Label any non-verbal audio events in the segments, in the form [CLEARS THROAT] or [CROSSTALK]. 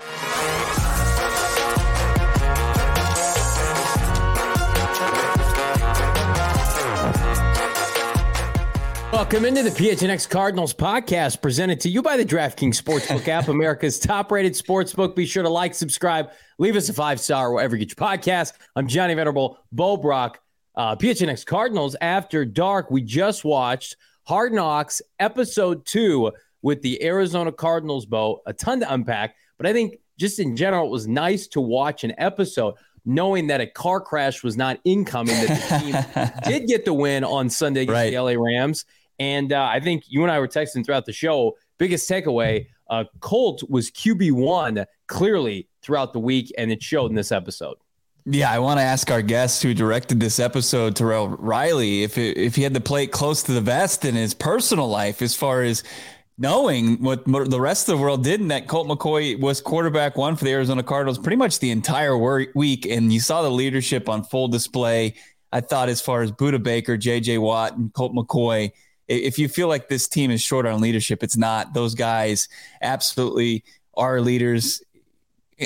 Welcome into the PHNX Cardinals podcast presented to you by the DraftKings Sportsbook app, [LAUGHS] America's top rated sportsbook. Be sure to like, subscribe, leave us a five star wherever you get your podcast. I'm Johnny Venerable, Bo Brock, uh, PHNX Cardinals After Dark. We just watched Hard Knocks episode two with the Arizona Cardinals, Bo. A ton to unpack, but I think just in general, it was nice to watch an episode knowing that a car crash was not incoming, that the team [LAUGHS] did get the win on Sunday against Right. the LA Rams. And uh, I think you and I were texting throughout the show. Biggest takeaway: uh, Colt was QB one clearly throughout the week, and it showed in this episode. Yeah, I want to ask our guest who directed this episode, Terrell Riley, if it, if he had to play it close to the vest in his personal life, as far as knowing what the rest of the world didn't that Colt McCoy was quarterback one for the Arizona Cardinals pretty much the entire week, and you saw the leadership on full display. I thought, as far as Budda Baker, J.J. Watt, and Colt McCoy, if you feel like this team is short on leadership, it's not. Those guys absolutely are leaders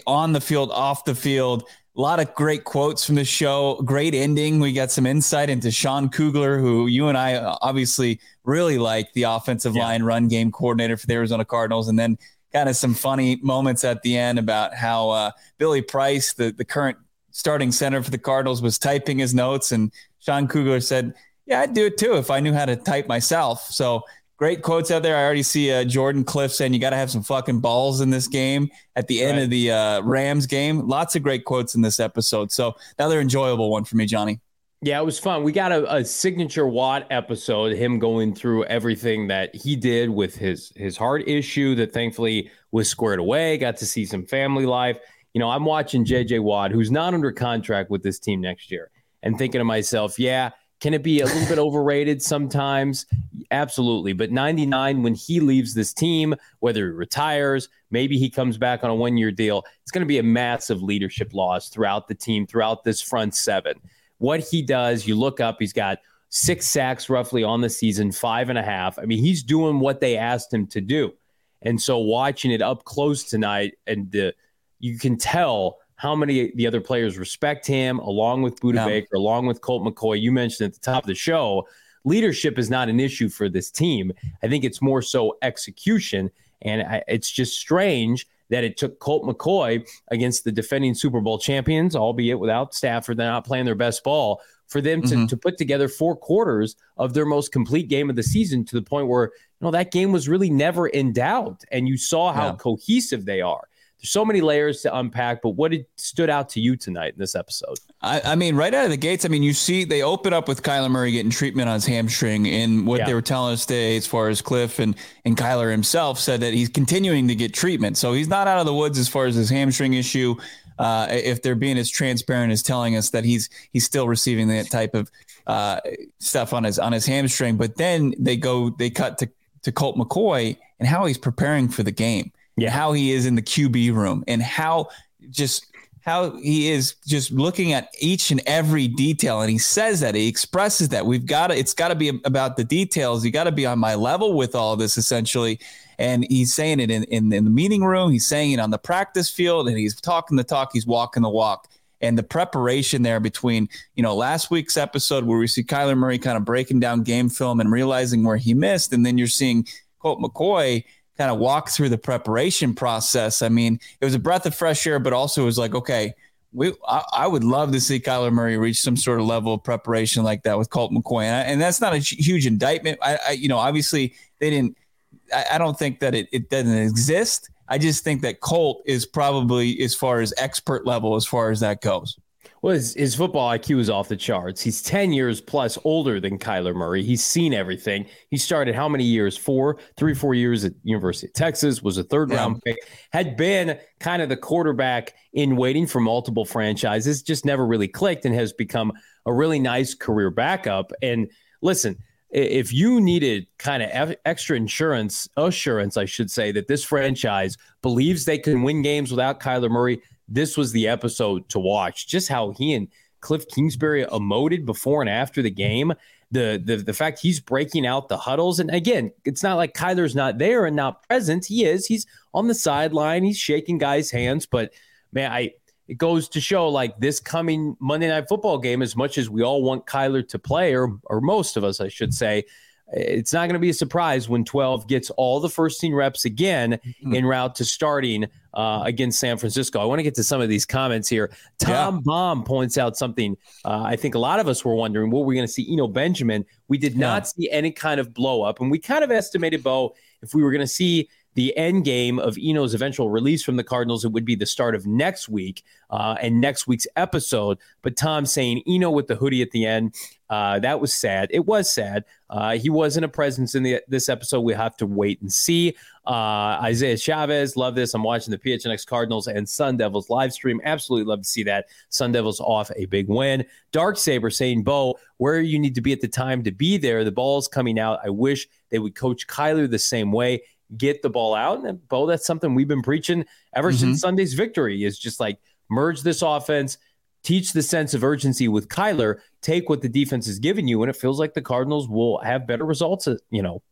on the field, off the field. A lot of great quotes from the show. Great ending. We got some insight into Sean Kugler, who you and I uh, obviously really like, the offensive Yeah. line run game coordinator for the Arizona Cardinals. And then kind of some funny moments at the end about how uh, Billy Price, the, the current starting center for the Cardinals, was typing his notes. And Sean Kugler said, Yeah, I'd do it too if I knew how to type myself. So great quotes out there. I already see uh, Jordan Cliff saying you got to have some fucking balls in this game at the end Right. of the uh, Rams game. Lots of great quotes in this episode. So another enjoyable one for me, Johnny. Yeah, it was fun. We got a, a signature Watt episode, him going through everything that he did with his his heart issue that thankfully was squared away. Got to see some family life. You know, I'm watching JJ Watt, who's not under contract with this team next year, and thinking to myself, yeah, can it be a little bit [LAUGHS] overrated sometimes? Absolutely. But 99, when he leaves this team, whether he retires, maybe he comes back on a one year deal, it's going to be a massive leadership loss throughout the team, throughout this front seven what he does, you look up, he's got six sacks roughly on the season, five and a half. I mean, he's doing what they asked him to do. And so watching it up close tonight, and the, you can tell how many the other players respect him, along with Budda Yeah. Baker, along with Colt McCoy. You mentioned at the top of the show, leadership is not an issue for this team. I think it's more so execution. And I, it's just strange that it took Colt McCoy against the defending Super Bowl champions, albeit without Stafford, they're not playing their best ball, for them to, Mhm. to put together four quarters of their most complete game of the season to the point where, you know, that game was really never in doubt. And you saw how Yeah. cohesive they are. There's so many layers to unpack, but what did stood out to you tonight in this episode? I, I mean, right out of the gates, I mean, you see, they open up with Kyler Murray getting treatment on his hamstring, and what Yeah. they were telling us today, as far as Cliff and and Kyler himself, said that he's continuing to get treatment, so he's not out of the woods as far as his hamstring issue. Uh, if they're being as transparent as telling us that he's he's still receiving that type of uh, stuff on his on his hamstring, but then they go they cut to to Colt McCoy and how he's preparing for the game, Yeah. how he is in the QB room, and how just how he is just looking at each and every detail. And he says that he expresses that. We've got to it's got to be about the details. You got to be on my level with all this essentially. And he's saying it in, in, in the meeting room. He's saying it on the practice field and he's talking the talk. He's walking the walk. And the preparation there between you know last week's episode where we see Kyler Murray kind of breaking down game film and realizing where he missed. And then you're seeing Colt McCoy kind of walk through the preparation process. I mean, it was a breath of fresh air, but also it was like, okay, we I, I, would love to see Kyler Murray reach some sort of level of preparation like that with Colt McCoy, and, I, and that's not a huge indictment. I, I, you know, obviously they didn't. I, don't think that it, it doesn't exist. I just think that Colt is probably as far as expert level as far as that goes. Well, his, his football IQ is off the charts. He's 10 years plus older than Kyler Murray. He's seen everything. He started how many years? Four, three, four years at University of Texas, was a third yeah. round pick, had been kind of the quarterback in waiting for multiple franchises, just never really clicked and has become a really nice career backup. And listen, if you needed kind of extra insurance, assurance, I should say, that this franchise believes they can win games without Kyler Murray, this was the episode to watch. Just how he and Cliff Kingsbury emoted before and after the game. The, the the fact he's breaking out the huddles. And again, it's not like Kyler's not there and not present. He is. He's on the sideline. He's shaking guys' hands. But man, I it goes to show like this coming Monday night football game, as much as we all want Kyler to play, or or most of us, I should say, it's not going to be a surprise when 12 gets all the first team reps again mm-hmm. en route to starting uh, against San Francisco. I want to get to some of these comments here. Tom yeah. Baum points out something uh, I think a lot of us were wondering what we're going to see Eno Benjamin. We did not see any kind of blow up, and we kind of estimated, Bo, if we were going to see the end game of Eno's eventual release from the Cardinals, it would be the start of next week uh, and next week's episode. But Tom saying Eno with the hoodie at the end, uh, that was sad. It was sad. Uh, he wasn't a presence in the, this episode. We have to wait and see. Uh, Isaiah Chavez, love this. I'm watching the PHNX Cardinals and Sun Devils live stream. Absolutely love to see that. Sun Devils off a big win. Dark Saber saying, Bo, where you need to be at the time to be there. The ball's coming out. I wish they would coach Kyler the same way get the ball out. And Bo, that's something we've been preaching ever mm-hmm. since Sunday's victory is just like merge this offense, teach the sense of urgency with Kyler, take what the defense is giving you, and it feels like the Cardinals will have better results, uh, you know,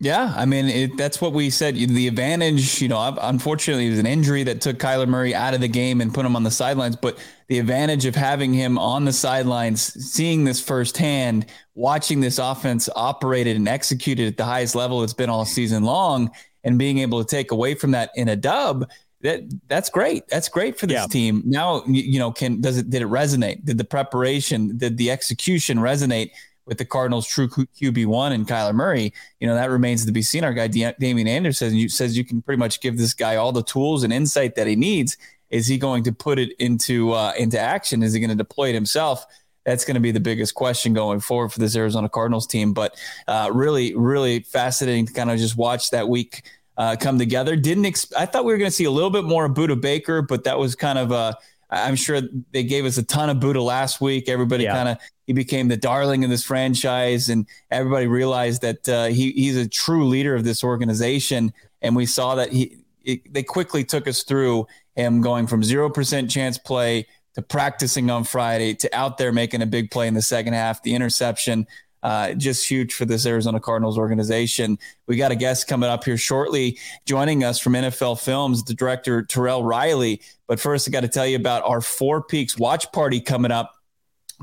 yeah, I mean it, that's what we said. The advantage, you know, unfortunately, it was an injury that took Kyler Murray out of the game and put him on the sidelines. But the advantage of having him on the sidelines, seeing this firsthand, watching this offense operated and executed at the highest level it's been all season long, and being able to take away from that in a dub, that that's great. That's great for this yeah. team. Now, you know, can does it did it resonate? Did the preparation, did the execution resonate? With the Cardinals' true QB one and Kyler Murray, you know that remains to be seen. Our guy Damian Anderson says you can pretty much give this guy all the tools and insight that he needs. Is he going to put it into uh, into action? Is he going to deploy it himself? That's going to be the biggest question going forward for this Arizona Cardinals team. But uh, really, really fascinating to kind of just watch that week uh, come together. Didn't ex- I thought we were going to see a little bit more of Budda Baker, but that was kind of a I'm sure they gave us a ton of Budda last week. Everybody yeah. kind of he became the darling of this franchise, and everybody realized that uh, he he's a true leader of this organization. And we saw that he it, they quickly took us through him going from zero percent chance play to practicing on Friday to out there making a big play in the second half, the interception. Uh, just huge for this Arizona Cardinals organization. We got a guest coming up here shortly, joining us from NFL Films, the director Terrell Riley. But first, I got to tell you about our Four Peaks watch party coming up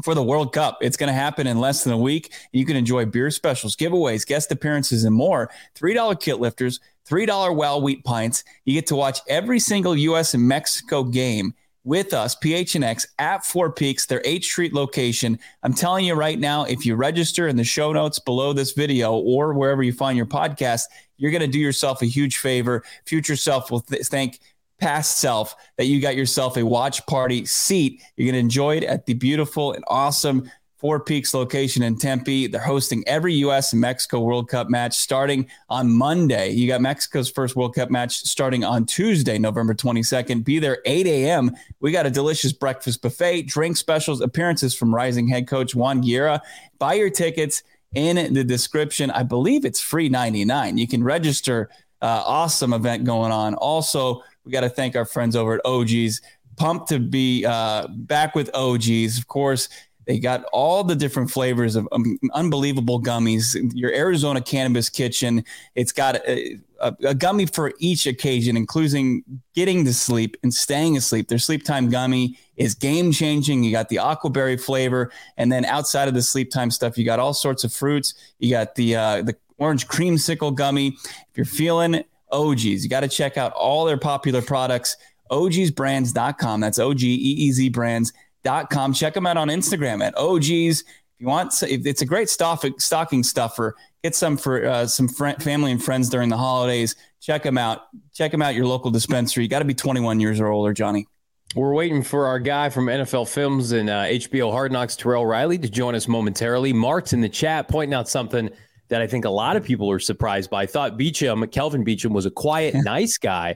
for the World Cup. It's going to happen in less than a week. You can enjoy beer specials, giveaways, guest appearances, and more. $3 Kilt Lifters, $3 well wheat pints. You get to watch every single U.S. and Mexico game with us, PHNX at Four Peaks, their 8th Street location. I'm telling you right now, if you register in the show notes below this video or wherever you find your podcast, you're going to do yourself a huge favor. Future self will th- thank past self that you got yourself a watch party seat. You're going to enjoy it at the beautiful and awesome Four Peaks location in Tempe. They're hosting every U.S. and Mexico World Cup match starting on Monday. You got Mexico's first World Cup match starting on Tuesday, November 22nd. Be there 8 a.m. We got a delicious breakfast buffet, drink specials, appearances from rising head coach Juan Guerra. Buy your tickets in the description. I believe it's free 99. You can register. Uh, awesome event going on. Also, we got to thank our friends over at OGeez. Pumped to be uh, back with OGeez. Of course, they got all the different flavors of um, unbelievable gummies. Your Arizona Cannabis Kitchen. It's got a, a, a, gummy for each occasion, including getting to sleep and staying asleep. Their sleep time gummy is game changing. You got the aquaberry flavor, and then outside of the sleep time stuff, you got all sorts of fruits. You got the uh, the orange creamsicle gummy. If you're feeling OGeez, you got to check out all their popular products. OGeezBrands.com. That's O G E E Z brands.com. Check them out on Instagram at OGeez. If you want, it's a great stocking stuffer. Get some for uh, some fr- family and friends during the holidays. Check them out. Check them out your local dispensary. You got to be 21 years or older, Johnny. We're waiting for our guy from NFL Films and uh, HBO Hard Knocks, Terrell Riley, to join us momentarily. Mark's in the chat pointing out something that I think a lot of people are surprised by. I thought Beachum, Kelvin Beachum, was a quiet, [LAUGHS] nice guy,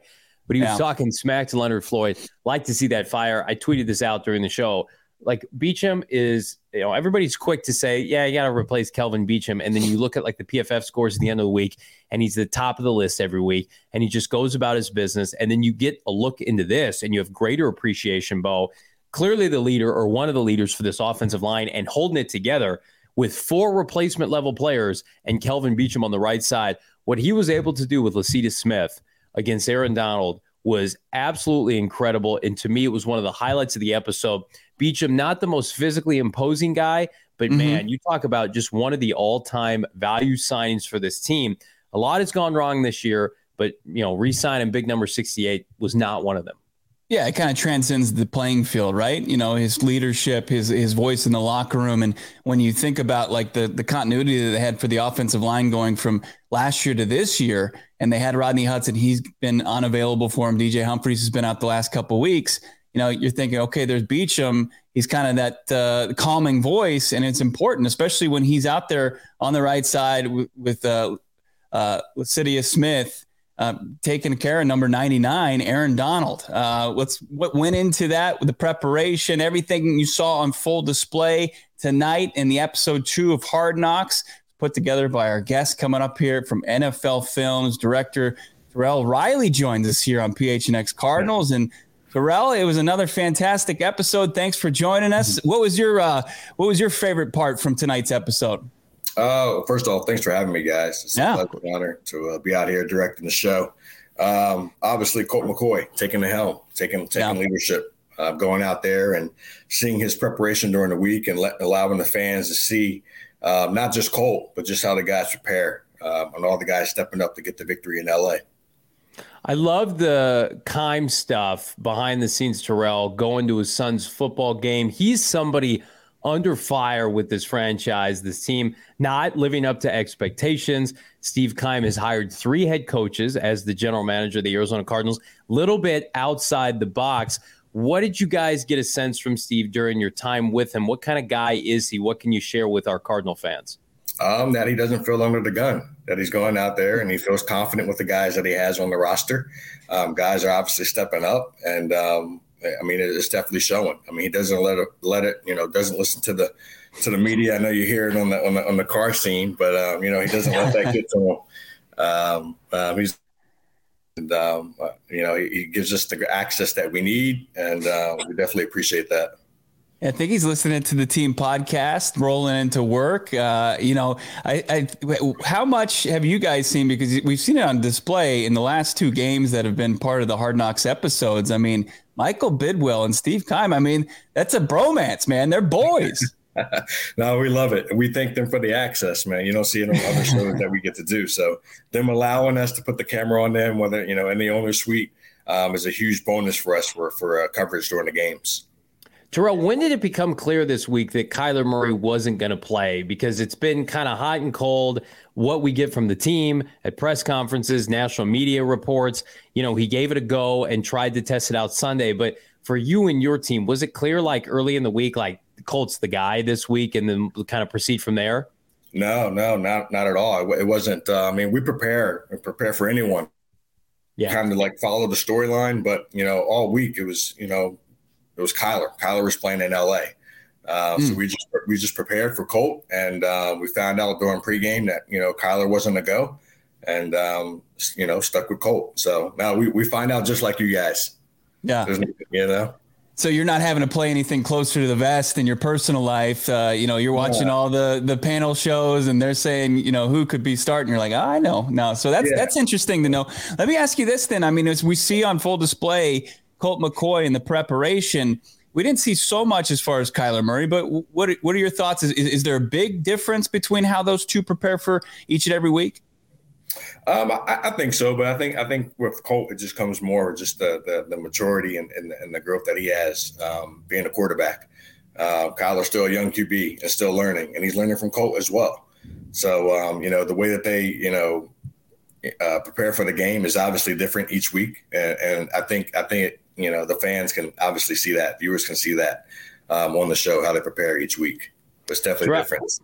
but he was yeah. talking smack to Leonard Floyd. Like to see that fire. I tweeted this out during the show like Beachum is, you know, everybody's quick to say, yeah, you got to replace Kelvin Beachum. And then you look at like the PFF scores at the end of the week, and he's the top of the list every week, and he just goes about his business. And then you get a look into this, and you have greater appreciation, Bo. Clearly, the leader or one of the leaders for this offensive line and holding it together with four replacement level players and Kelvin Beachum on the right side. What he was able to do with Lecitus Smith against Aaron Donald was absolutely incredible. And to me, it was one of the highlights of the episode. Beachum, not the most physically imposing guy, but mm-hmm. man, you talk about just one of the all-time value signings for this team. A lot has gone wrong this year, but you know, re-signing big number 68 was not one of them. Yeah, it kind of transcends the playing field, right? You know, his leadership, his his voice in the locker room, and when you think about like the the continuity that they had for the offensive line going from last year to this year, and they had Rodney Hudson, he's been unavailable for him. DJ Humphries has been out the last couple weeks. You know, you're thinking, okay, there's Beachum. He's kind of that uh, calming voice, and it's important, especially when he's out there on the right side with, with uh, uh, Smith um, taking care of number 99, Aaron Donald. Uh, what's what went into that with the preparation, everything you saw on full display tonight in the episode two of Hard Knocks, put together by our guest coming up here from NFL Films director Terrell Riley joins us here on PHNX Cardinals and. Terrell, it was another fantastic episode. Thanks for joining us. What was your uh, what was your favorite part from tonight's episode? Oh, first of all, thanks for having me, guys. It's yeah. a pleasure honor to uh, be out here directing the show. Um, obviously, Colt McCoy taking the helm, taking taking yeah. leadership, uh, going out there and seeing his preparation during the week and let, allowing the fans to see um, not just Colt, but just how the guys prepare um, and all the guys stepping up to get the victory in LA. I love the Keim stuff behind the scenes, Terrell, going to his son's football game. He's somebody – under fire with this franchise, this team not living up to expectations. Steve Keim has hired three head coaches as the general manager of the Arizona Cardinals, little bit outside the box. What did you guys get a sense from Steve during your time with him? What kind of guy is he? What can you share with our Cardinal fans? Um, that he doesn't feel under the gun, that he's going out there and he feels confident with the guys that he has on the roster. Um, guys are obviously stepping up, and um, I mean, it's definitely showing. I mean, he doesn't let it let it, you know, doesn't listen to the to the media. I know you hear it on the on the, on the car scene, but um, you know, he doesn't let that get to him. Um, um, he's and um, uh, you know, he, he, gives us the access that we need, and uh, we definitely appreciate that. I think he's listening to the team podcast, rolling into work. Uh, you know, I, I, how much have you guys seen? Because we've seen it on display in the last two games that have been part of the Hard Knocks episodes. I mean, Michael Bidwill and Steve Keim. I mean, that's a bromance, man. They're boys. [LAUGHS] no, we love it. We thank them for the access, man. You don't see it on other [LAUGHS] shows that we get to do. So them allowing us to put the camera on them, whether you know in the owner suite, um, is a huge bonus for us for for uh, coverage during the games. Terrell, when did it become clear this week that Kyler Murray wasn't going to play? Because it's been kind of hot and cold. What we get from the team at press conferences, national media reports. You know, he gave it a go and tried to test it out Sunday. But for you and your team, was it clear like early in the week, like Colt's the guy this week, and then kind of proceed from there? No, no, not not at all. It wasn't. Uh, I mean, we prepare we prepare for anyone. Yeah, kind of like follow the storyline, but you know, all week it was you know it was Kyler. Kyler was playing in LA. Uh, mm. So hmm. we just we just prepared for Colt, and uh, we found out during pregame that you know Kyler wasn't a go, and um, you know stuck with Colt. So now we, we find out just like you guys. Yeah, you know. So you're not having to play anything closer to the vest in your personal life. Uh, you know, you're watching yeah. all the the panel shows, and they're saying, you know, who could be starting. You're like, oh, I know. No, so that's yeah. that's interesting to know. Let me ask you this then. I mean, as we see on full display, Colt McCoy in the preparation. we didn't see so much as far as Kyler Murray. But what what are your thoughts? Is, is there a big difference between how those two prepare for each and every week? Um, I, I, think so, but I think I think with Colt, it just comes more just the the, the maturity and, and, and, the growth that he has um, being a quarterback. Uh, Kyler's still a young QB and still learning, and he's learning from Colt as well. So um, you know the way that they you know uh, prepare for the game is obviously different each week, and, and I think I think it, you know the fans can obviously see that, viewers can see that um, on the show how they prepare each week. It's definitely right. different.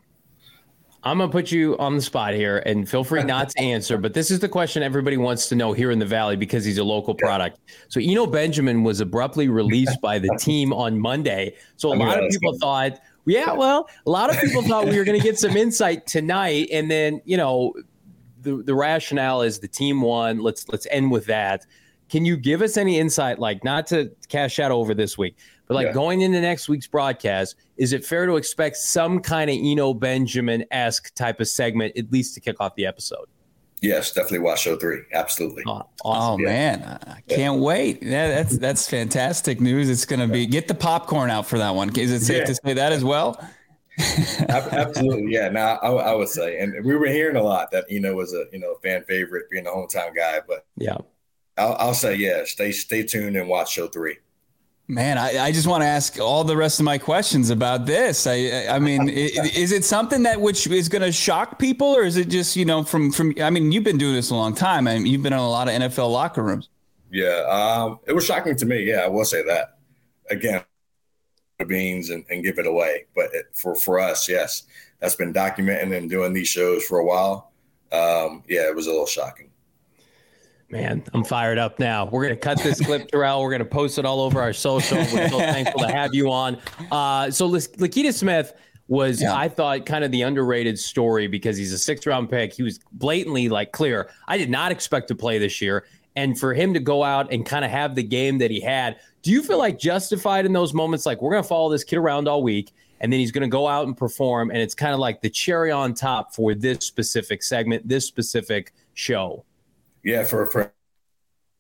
I'm gonna put you on the spot here, and feel free [LAUGHS] not to answer. But this is the question everybody wants to know here in the Valley because he's a local product. So Eno Benjamin was abruptly released by the team on Monday. So a lot of people thought, yeah, well, a lot of people thought we were gonna get some [LAUGHS] insight tonight, and then you know, the the rationale is the team won. Let's let's end with that. Can you give us any insight, like not to cash out over this week, but like yeah. going into next week's broadcast, is it fair to expect some kind of Eno Benjamin esque type of segment, at least to kick off the episode? Yes, definitely watch show three. Absolutely. Oh, oh awesome. oh yeah. man, I can't yeah. wait. Yeah, that's that's fantastic news. It's going to be get the popcorn out for that one. Is it safe yeah. to say that as well? Absolutely, yeah. Now I, I, would say, and we were hearing a lot that you know was a you know fan favorite, being a hometown guy. But yeah, I'll, I'll say yeah. Stay stay tuned and watch show three. Man, I, I just want to ask all the rest of my questions about this. I I mean, [LAUGHS] is it something that which is going to shock people, or is it just you know from from? I mean, you've been doing this a long time, and you've been in a lot of NFL locker rooms. Yeah, um, it was shocking to me. Yeah, I will say that. Again, the beans and, and give it away, but it, for for us, yes, that's been documenting and doing these shows for a while. Um, yeah, it was a little shocking. Man, I'm fired up now. We're gonna cut this clip, [LAUGHS] Terrell. We're gonna post it all over our social. We're so [LAUGHS] thankful to have you on. Uh, so Lecitus Smith was, yeah. I thought, kind of the underrated story because he's a sixth round pick. He was blatantly like clear. I did not expect to play this year, and for him to go out and kind of have the game that he had, do you feel like justified in those moments? Like we're gonna follow this kid around all week, and then he's gonna go out and perform, and it's kind of like the cherry on top for this specific segment, this specific show yeah, for for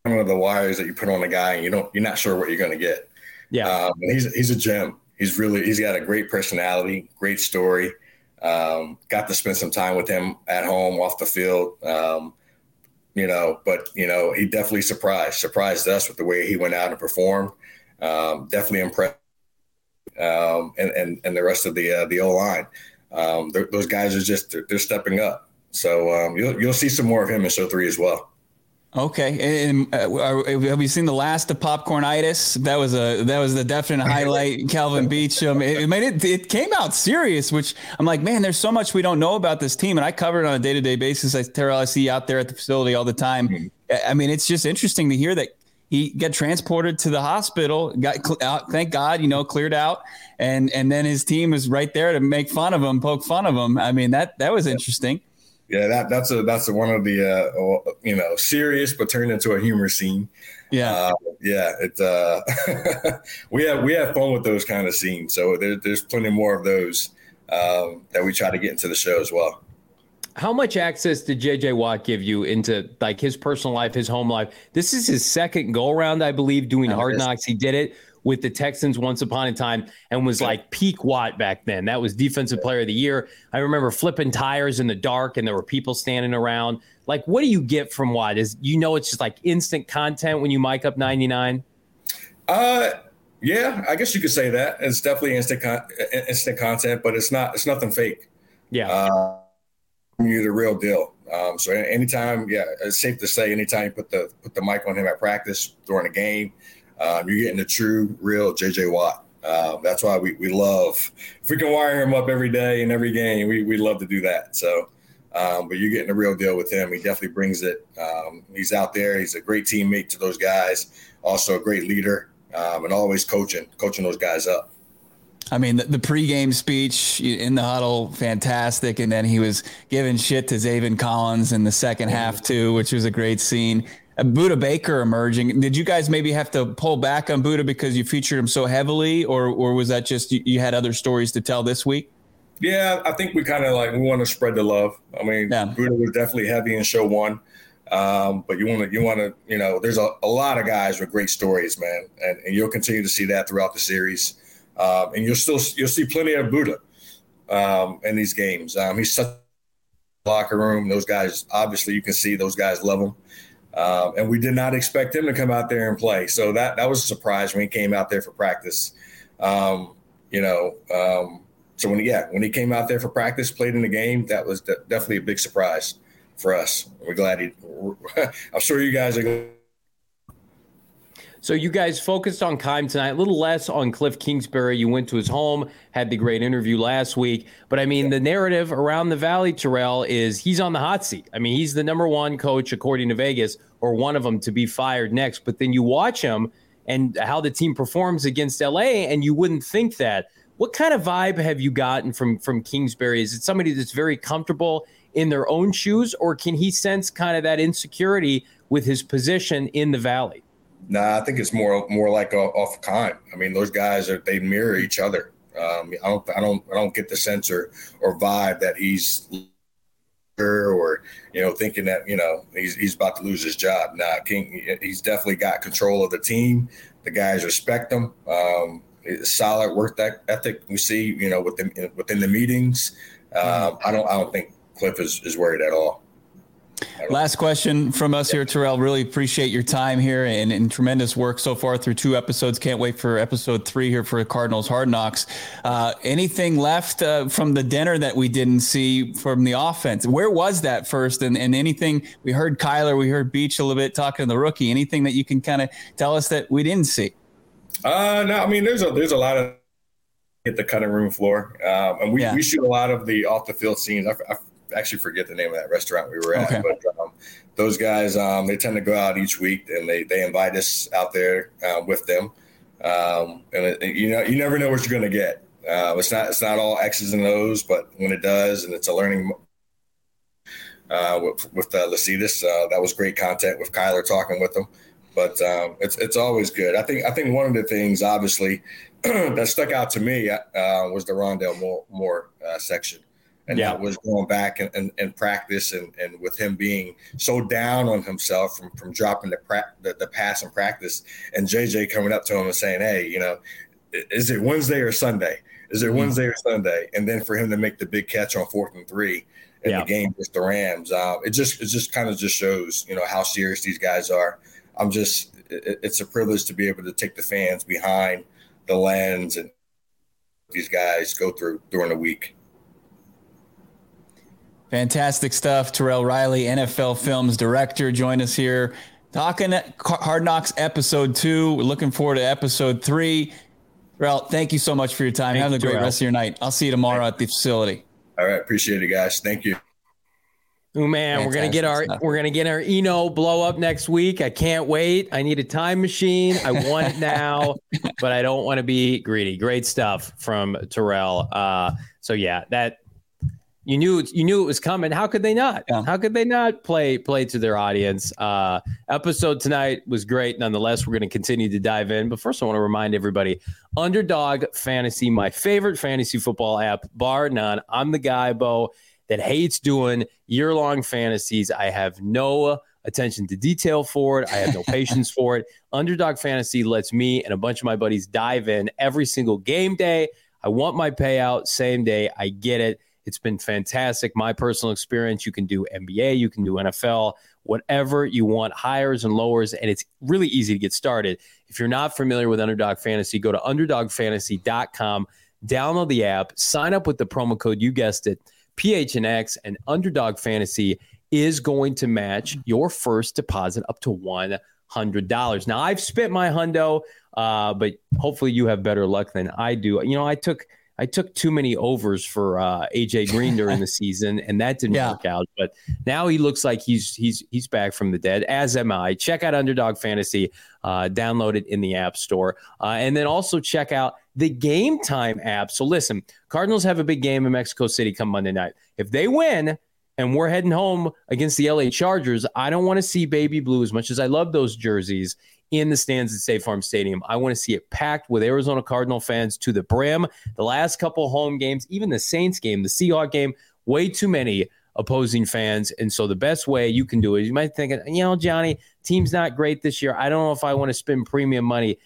one of the wires that you put on a guy, and you don't, you're not sure what you're going to get. Yeah, um, he's he's a gem. He's really he's got a great personality, great story. Um, got to spend some time with him at home, off the field. Um, you know, but you know, he definitely surprised surprised us with the way he went out and performed. Um, definitely impressed, um, and and and the rest of the uh, the O line. Um, those guys are just they're, they're stepping up. So um, you'll you'll see some more of him in show three as well. Okay, and uh, have we seen the last of Popcornitis? That was a that was the definite [LAUGHS] highlight. Kelvin Beachum. It, I mean, it, it came out serious, which I'm like, man, there's so much we don't know about this team, and I cover it on a day to day basis. I Terrell, I see out there at the facility all the time. Mm-hmm. I mean, it's just interesting to hear that he got transported to the hospital, got out, thank God, you know, cleared out, and and then his team was right there to make fun of him, poke fun of him. I mean, that that was interesting. Yeah, that that's a that's a, one of the uh, you know serious but turned into a humor scene. Yeah, uh, yeah. It uh, [LAUGHS] we have we have fun with those kind of scenes. So there, there's plenty more of those um, that we try to get into the show as well. How much access did JJ Watt give you into like his personal life, his home life? This is his second go around, I believe, doing Hard Knocks. He did it with the Texans once upon a time and was like peak Watt back then. That was defensive player of the year. I remember flipping tires in the dark and there were people standing around. Like, what do you get from Watt? Is you know it's just like instant content when you mic up 99? Uh yeah, I guess you could say that. It's definitely instant con- instant content, but it's not it's nothing fake. Yeah. Uh, you're the real deal. Um, so anytime, yeah, it's safe to say anytime you put the put the mic on him at practice during a game, um, you're getting the true, real JJ Watt. Uh, that's why we, we love if we can wire him up every day in every game. We we love to do that. So, um, but you're getting a real deal with him. He definitely brings it. Um, he's out there. He's a great teammate to those guys. Also a great leader, um, and always coaching coaching those guys up. I mean, the, the, pregame speech in the huddle, fantastic. And then he was giving shit to Zaven Collins in the second half, too, which was a great scene. Budda Baker emerging. Did you guys maybe have to pull back on Budda because you featured him so heavily, or or was that just you, you had other stories to tell this week? Yeah, I think we kind of like we want to spread the love. I mean, yeah. Budda was definitely heavy in show one. Um, but you want to, you want to, you know, there's a, a lot of guys with great stories, man, and, and you'll continue to see that throughout the series. Um, and you'll still you'll see plenty of Budda um, in these games. Um, he's such a locker room. Those guys, obviously, you can see those guys love him. Um, and we did not expect him to come out there and play. So that that was a surprise when he came out there for practice. Um, you know, um, so when yeah, when he came out there for practice, played in the game, that was de- definitely a big surprise for us. We're glad he. [LAUGHS] I'm sure you guys are. So you guys focused on Keim tonight, a little less on Cliff Kingsbury. You went to his home, had the great interview last week. But I mean, the narrative around the Valley, Terrell, is he's on the hot seat. I mean, he's the number one coach according to Vegas, or one of them to be fired next. But then you watch him and how the team performs against LA, and you wouldn't think that. What kind of vibe have you gotten from from Kingsbury? Is it somebody that's very comfortable in their own shoes, or can he sense kind of that insecurity with his position in the Valley? Nah, I think it's more more like off time. I mean, those guys are they mirror each other. Um, I don't I don't I don't get the sense or or vibe that he's or you know thinking that you know he's he's about to lose his job. Nah, King he's definitely got control of the team. The guys respect him. Um, solid work ethic we see you know within within the meetings. Um, I don't I don't think Cliff is, is worried at all. Last question from us here, Terrell. Really appreciate your time here and, and, tremendous work so far through two episodes. Can't wait for episode three here for Cardinals Hard Knocks. Uh, anything left uh, from the dinner that we didn't see from the offense? Where was that first? And, and anything we heard Kyler, we heard Beach a little bit talking to the rookie. Anything that you can kind of tell us that we didn't see? Uh, no, I mean, there's a, there's a lot of at the cutting room floor. Um, and we, yeah. we shoot a lot of the off the field scenes. I, I actually forget the name of that restaurant we were at, okay. but um, those guys um, they tend to go out each week and they they invite us out there uh, with them. Um, and it, you know you never know what you're going to get. Uh, it's not it's not all X's and O's, but when it does, and it's a learning. Uh, with with uh, Lecitus, uh, that was great content with Kyler talking with them, but um, it's it's always good. I think I think one of the things obviously [CLEARS THROAT] that stuck out to me uh, was the Rondale Moore, Moore uh, section and yeah. that was going back and, and, and, practice and, and with him being so down on himself from, from dropping the, pra- the, the pass in practice and JJ coming up to him and saying, Hey, you know, is it Wednesday or Sunday? Is it mm-hmm. Wednesday or Sunday? And then for him to make the big catch on fourth and three in yeah. the game with the Rams, uh, it just it just kind of just shows you know how serious these guys are. I'm just it, it's a privilege to be able to take the fans behind the lens and these guys go through during the week. Fantastic stuff. Terrell Riley, NFL Films director, join us here talking Hard Knocks episode two. We're looking forward to episode three. Terrell, thank you so much for your time. Have a great Terrell. rest of your night. I'll see you tomorrow at the facility. All right, appreciate it, guys. Thank you. Oh man, Fantastic we're gonna get our stuff. we're gonna get our Eno blow up next week. I can't wait. I need a time machine. I want it now, [LAUGHS] but I don't want to be greedy. Great stuff from Terrell. Uh, so yeah, that you knew you knew it was coming. How could they not? Yeah. How could they not play play to their audience? Uh, episode tonight was great. Nonetheless, we're going to continue to dive in. But first, I want to remind everybody: Underdog Fantasy, my favorite fantasy football app, bar none. I'm the guy, Bo, that hates doing year long fantasies. I have no attention to detail for it. I have no patience [LAUGHS] for it. Underdog Fantasy lets me and a bunch of my buddies dive in every single game day. I want my payout same day. I get it. It's been fantastic. My personal experience, you can do NBA, you can do NFL, whatever you want, hires and lowers, and it's really easy to get started. If you're not familiar with Underdog Fantasy, go to underdogfantasy.com, download the app, sign up with the promo code, you guessed it, PHNX, and Underdog Fantasy is going to match your first deposit up to $100. Now, I've spent my hundo, uh, but hopefully you have better luck than I do. You know, I took – I took too many overs for uh, AJ Green during the [LAUGHS] season, and that didn't yeah. work out. But now he looks like he's he's he's back from the dead. As am I. Check out Underdog Fantasy. Uh, download it in the App Store, uh, and then also check out the Game Time app. So listen, Cardinals have a big game in Mexico City come Monday night. If they win, and we're heading home against the LA Chargers. I don't want to see baby blue as much as I love those jerseys in the stands at State Farm Stadium. I want to see it packed with Arizona Cardinal fans to the brim. The last couple home games, even the Saints game, the Seahawk game, way too many opposing fans. And so the best way you can do it, you might think, you know, Johnny, team's not great this year. I don't know if I want to spend premium money.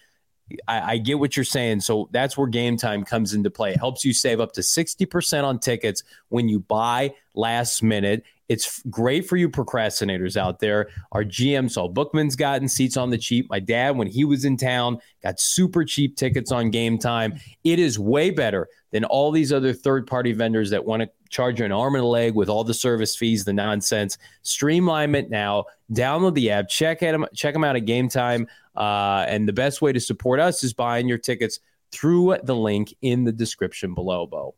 I, I, get what you're saying. So that's where game time comes into play. It helps you save up to 60% on tickets when you buy last minute. It's great for you procrastinators out there. Our GM Saul Bookman's gotten seats on the cheap. My dad, when he was in town, got super cheap tickets on game time. It is way better than all these other third party vendors that want to charge you an arm and a leg with all the service fees, the nonsense. Streamline it now. Download the app. Check them. Check them out at Game Time. Uh, and the best way to support us is buying your tickets through the link in the description below, Bo.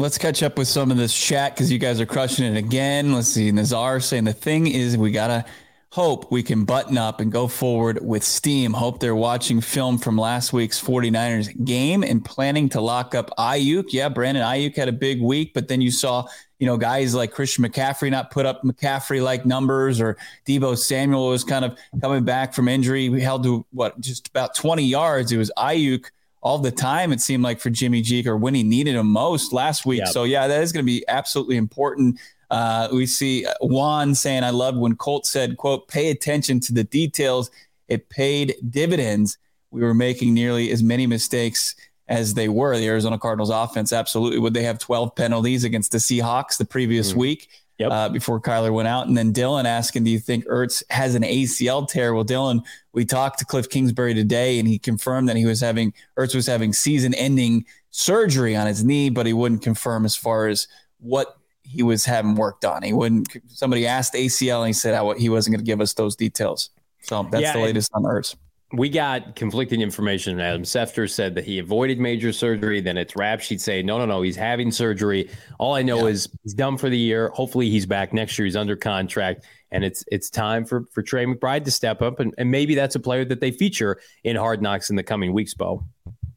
Let's catch up with some of this chat because you guys are crushing it again. Let's see. Nazar saying the thing is we gotta hope we can button up and go forward with steam. Hope they're watching film from last week's 49ers game and planning to lock up Aiyuk. Yeah, Brandon Aiyuk had a big week, but then you saw, you know, guys like Christian McCaffrey not put up McCaffrey like numbers or Deebo Samuel was kind of coming back from injury. We held to what just about 20 yards. It was Aiyuk all the time, it seemed like for Jimmy G or when he needed him most last week. Yep. So, yeah, that is going to be absolutely important. Uh, we see Juan saying, I love when Colt said, quote, pay attention to the details. It paid dividends. We were making nearly as many mistakes as they were. The Arizona Cardinals offense, absolutely. Would they have 12 penalties against the Seahawks the previous mm. week? Yep. Uh, before Kyler went out. And then Dylan asking, Do you think Ertz has an ACL tear? Well, Dylan, we talked to Cliff Kingsbury today, and he confirmed that he was having Ertz was having season ending surgery on his knee, but he wouldn't confirm as far as what he was having worked on. He wouldn't, somebody asked ACL, and he said he wasn't going to give us those details. So that's yeah, the latest on Ertz we got conflicting information. Adam Schefter said that he avoided major surgery. Then it's rap sheet say, no, no, no, he's having surgery. All I know yeah. is he's done for the year. Hopefully he's back next year. He's under contract. And it's it's time for, for Trey McBride to step up. And, and maybe that's a player that they feature in Hard Knocks in the coming weeks, Bo.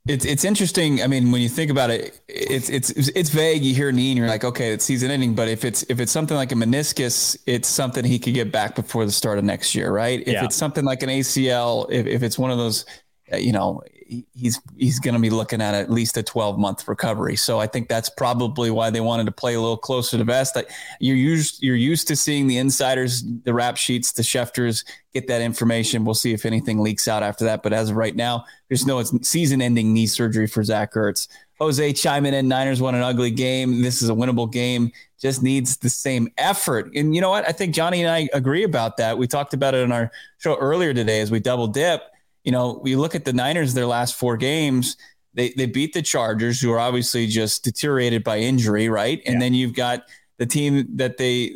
It's it's interesting. I mean, when you think about it, it's it's it's vague. You hear knee and you're like, okay, it's season ending. But if it's if it's something like a meniscus, it's something he could get back before the start of next year, right? If yeah. it's something like an ACL, if, if it's one of those, uh, you know, he's he's going to be looking at at least a 12 month recovery. So I think that's probably why they wanted to play a little closer to vest. You're used you're used to seeing the insiders, the rap sheets, the Schefters get that information. We'll see if anything leaks out after that. But as of right now, there's no season ending knee surgery for Zach Ertz. Jose chiming in, Niners won an ugly game. This is a winnable game. Just needs the same effort. And you know what? I think Johnny and I agree about that. We talked about it on our show earlier today as we double dip you know, we look at the Niners, their last four games, they, they beat the Chargers, who are obviously just deteriorated by injury, right? And yeah. then you've got the team that they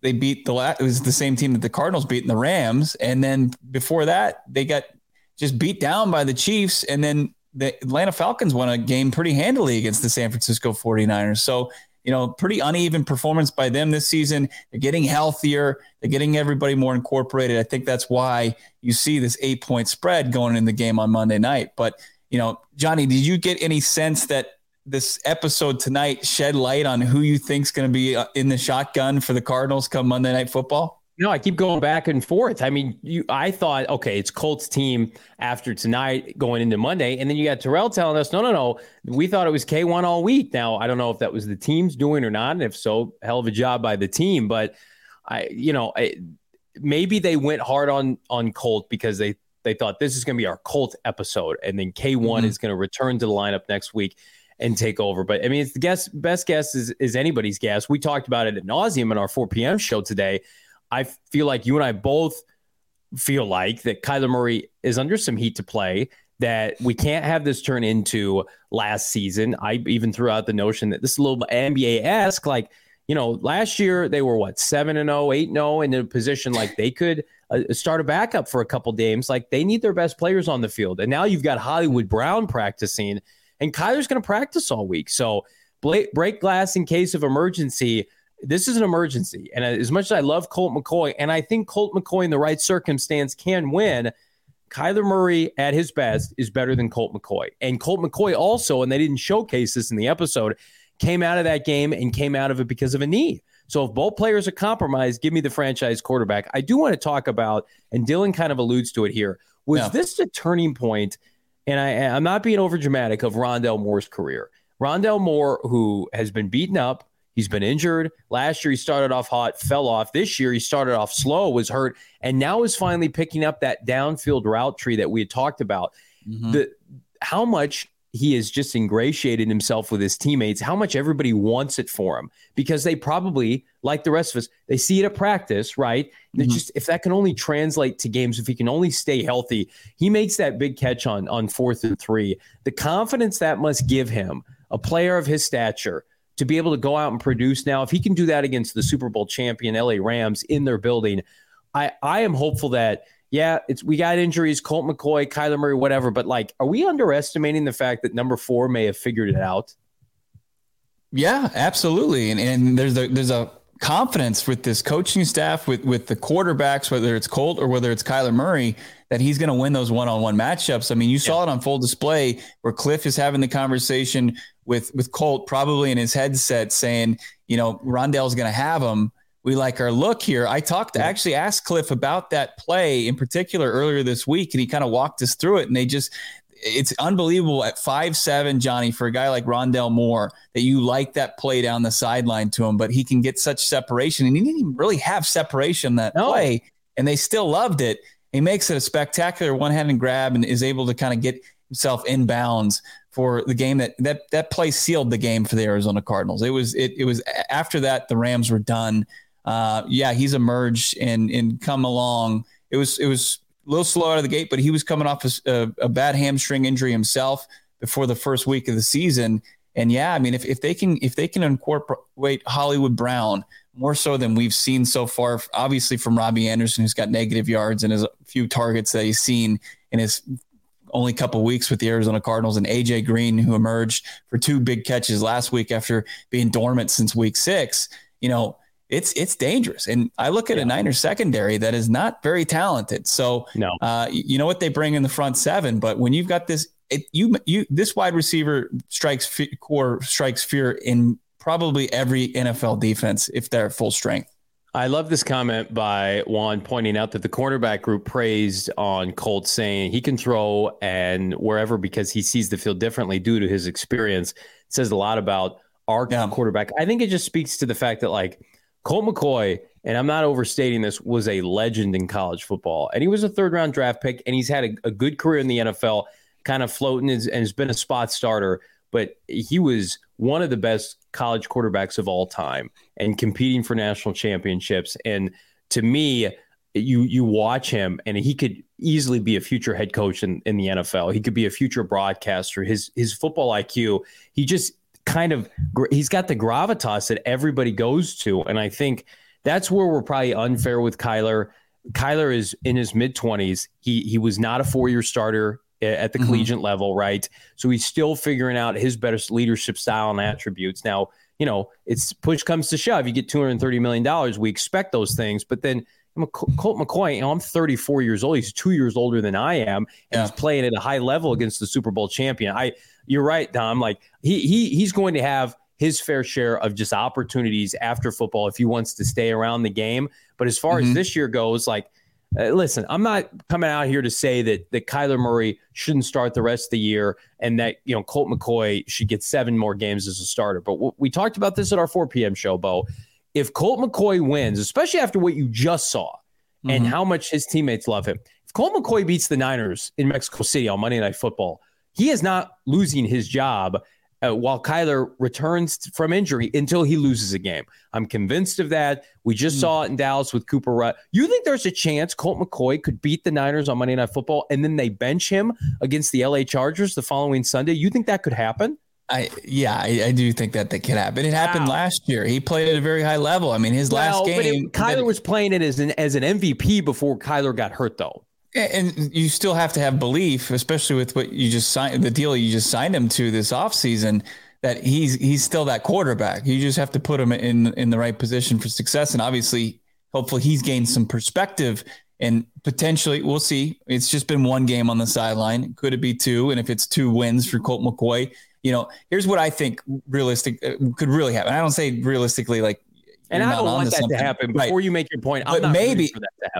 they beat the last it was the same team that the Cardinals beat in the Rams, and then before that they got just beat down by the Chiefs, and then the Atlanta Falcons won a game pretty handily against the San Francisco 49ers. So you know, pretty uneven performance by them this season. They're getting healthier. They're getting everybody more incorporated. I think that's why you see this eight point spread going in the game on Monday night. But, you know, Johnny, did you get any sense that this episode tonight shed light on who you think's going to be uh, in the shotgun for the Cardinals come Monday Night Football? No, I keep going back and forth. I mean, you I thought, okay, it's Colts team after tonight going into Monday. And then you got Terrell telling us, no, no, no. We thought it was K1 all week. Now, I don't know if that was the team's doing or not. And if so, hell of a job by the team. But I, you know, I, maybe they went hard on on Colt because they they thought this is going to be our Colt episode. And then K1 mm-hmm. is going to return to the lineup next week and take over. But I mean, it's the guess best guess is, is anybody's guess. We talked about it at nauseum in our 4 p.m. show today I feel like you and I both feel like that Kyler Murray is under some heat to play. That we can't have this turn into last season. I even threw out the notion that this is a little NBA esque. Like, you know, last year they were what, 7 and 0, 8 0 in a position like they could uh, start a backup for a couple games. Like, they need their best players on the field. And now you've got Hollywood Brown practicing, and Kyler's going to practice all week. So, break glass in case of emergency this is an emergency. And as much as I love Colt McCoy, and I think Colt McCoy in the right circumstance can win, Kyler Murray at his best is better than Colt McCoy. And Colt McCoy also, and they didn't showcase this in the episode, came out of that game and came out of it because of a knee. So if both players are compromised, give me the franchise quarterback. I do want to talk about, and Dylan kind of alludes to it here. Was yeah. this a turning point? And I, I'm not being over dramatic of Rondale Moore's career. Rondale Moore, who has been beaten up, He's been injured. Last year, he started off hot, fell off. This year, he started off slow, was hurt, and now is finally picking up that downfield route tree that we had talked about. Mm-hmm. The how much he has just ingratiated himself with his teammates, how much everybody wants it for him because they probably, like the rest of us, they see it at practice, right? Mm-hmm. Just if that can only translate to games, if he can only stay healthy, he makes that big catch on on fourth and three. The confidence that must give him, a player of his stature, to be able to go out and produce now. If he can do that against the Super Bowl champion LA Rams in their building, I I am hopeful that yeah, it's we got injuries, Colt McCoy, Kyler Murray, whatever. But like, are we underestimating the fact that number four may have figured it out? Yeah, absolutely. And and there's a there's a confidence with this coaching staff, with with the quarterbacks, whether it's Colt or whether it's Kyler Murray, that he's going to win those one-on-one matchups. I mean, you saw it on full display where Cliff is having the conversation with with Colt, probably in his headset, saying, you know, Rondale's going to have him we like our look here. I talked to actually asked Cliff about that play in particular earlier this week, and he kind of walked us through it. And they just, it's unbelievable at five seven, Johnny, for a guy like Rondale Moore that you like that play down the sideline to him, but he can get such separation, and he didn't even really have separation that no. play, and they still loved it. He makes it a spectacular one-handed grab and is able to kind of get himself in bounds for the game that that that play sealed the game for the Arizona Cardinals. It was it it was after that the Rams were done uh, yeah, he's emerged and and come along. It was it was a little slow out of the gate, but he was coming off a, a bad hamstring injury himself before the first week of the season. And yeah, I mean, if, if they can if they can incorporate Hollywood Brown more so than we've seen so far, obviously from Robbie Anderson, who's got negative yards and his few targets that he's seen in his only couple weeks with the Arizona Cardinals, and AJ Green, who emerged for two big catches last week after being dormant since week six. You know, it's it's dangerous. And I look at yeah. a Niners secondary that is not very talented. So no, uh, you know what they bring in the front seven, but when you've got this, it, you you this wide receiver strikes core strikes fear in probably every NFL defense if they're at full strength. I love this comment by Juan pointing out that the cornerback group praised on Colt saying he can throw and wherever because he sees the field differently due to his experience. It says a lot about our yeah. quarterback. I think it just speaks to the fact that like Colt McCoy, and I'm not overstating this, was a legend in college football. And he was a third round draft pick, and he's had a, a good career in the NFL, kind of floating and has been a spot starter. But he was one of the best college quarterbacks of all time and competing for national championships. And to me, you you watch him and he could easily be a future head coach in, in the NFL. He could be a future broadcaster. His his football IQ, he just kind of he's got the gravitas that everybody goes to, and I think that's where we're probably unfair with Kyler. Kyler is in his mid twenties. He he was not a four year starter at the mm-hmm. collegiate level, right? So he's still figuring out his better leadership style and attributes. Now, you know, it's push comes to shove. You get two hundred thirty million dollars. We expect those things, but then Colt McCoy, you know, I'm 34 years old. He's two years older than I am, and yeah. he's playing at a high level against the Super Bowl champion. I you're right, Dom. Like he he he's going to have his fair share of just opportunities after football if he wants to stay around the game. But as far mm-hmm. as this year goes, like uh, listen, I'm not coming out here to say that that Kyler Murray shouldn't start the rest of the year and that you know Colt McCoy should get seven more games as a starter. But w- we talked about this at our 4 p.m. show, Bo. If Colt McCoy wins, especially after what you just saw mm-hmm. and how much his teammates love him, if Colt McCoy beats the Niners in Mexico City on Monday Night Football, he is not losing his job uh, while Kyler returns from injury until he loses a game. I'm convinced of that. We just mm. saw it in Dallas with Cooper Rush. You think there's a chance Colt McCoy could beat the Niners on Monday Night Football and then they bench him against the LA Chargers the following Sunday? You think that could happen? I yeah, I, I, do think that that can happen. It happened wow. last year. He played at a very high level. I mean, his well, last game. It, Kyler was playing it as an as an MVP before Kyler got hurt, though. And you still have to have belief, especially with what you just signed, the deal you just signed him to this offseason, that he's he's still that quarterback. You just have to put him in in the right position for success. And obviously, hopefully, he's gained some perspective and potentially we'll see. It's just been one game on the sideline. Could it be two? And if it's two wins for Colt McCoy, you know, here's what I think realistic uh, could really happen. I don't say realistically like and I don't want that something. to happen. Before right. you make your point, I'm but maybe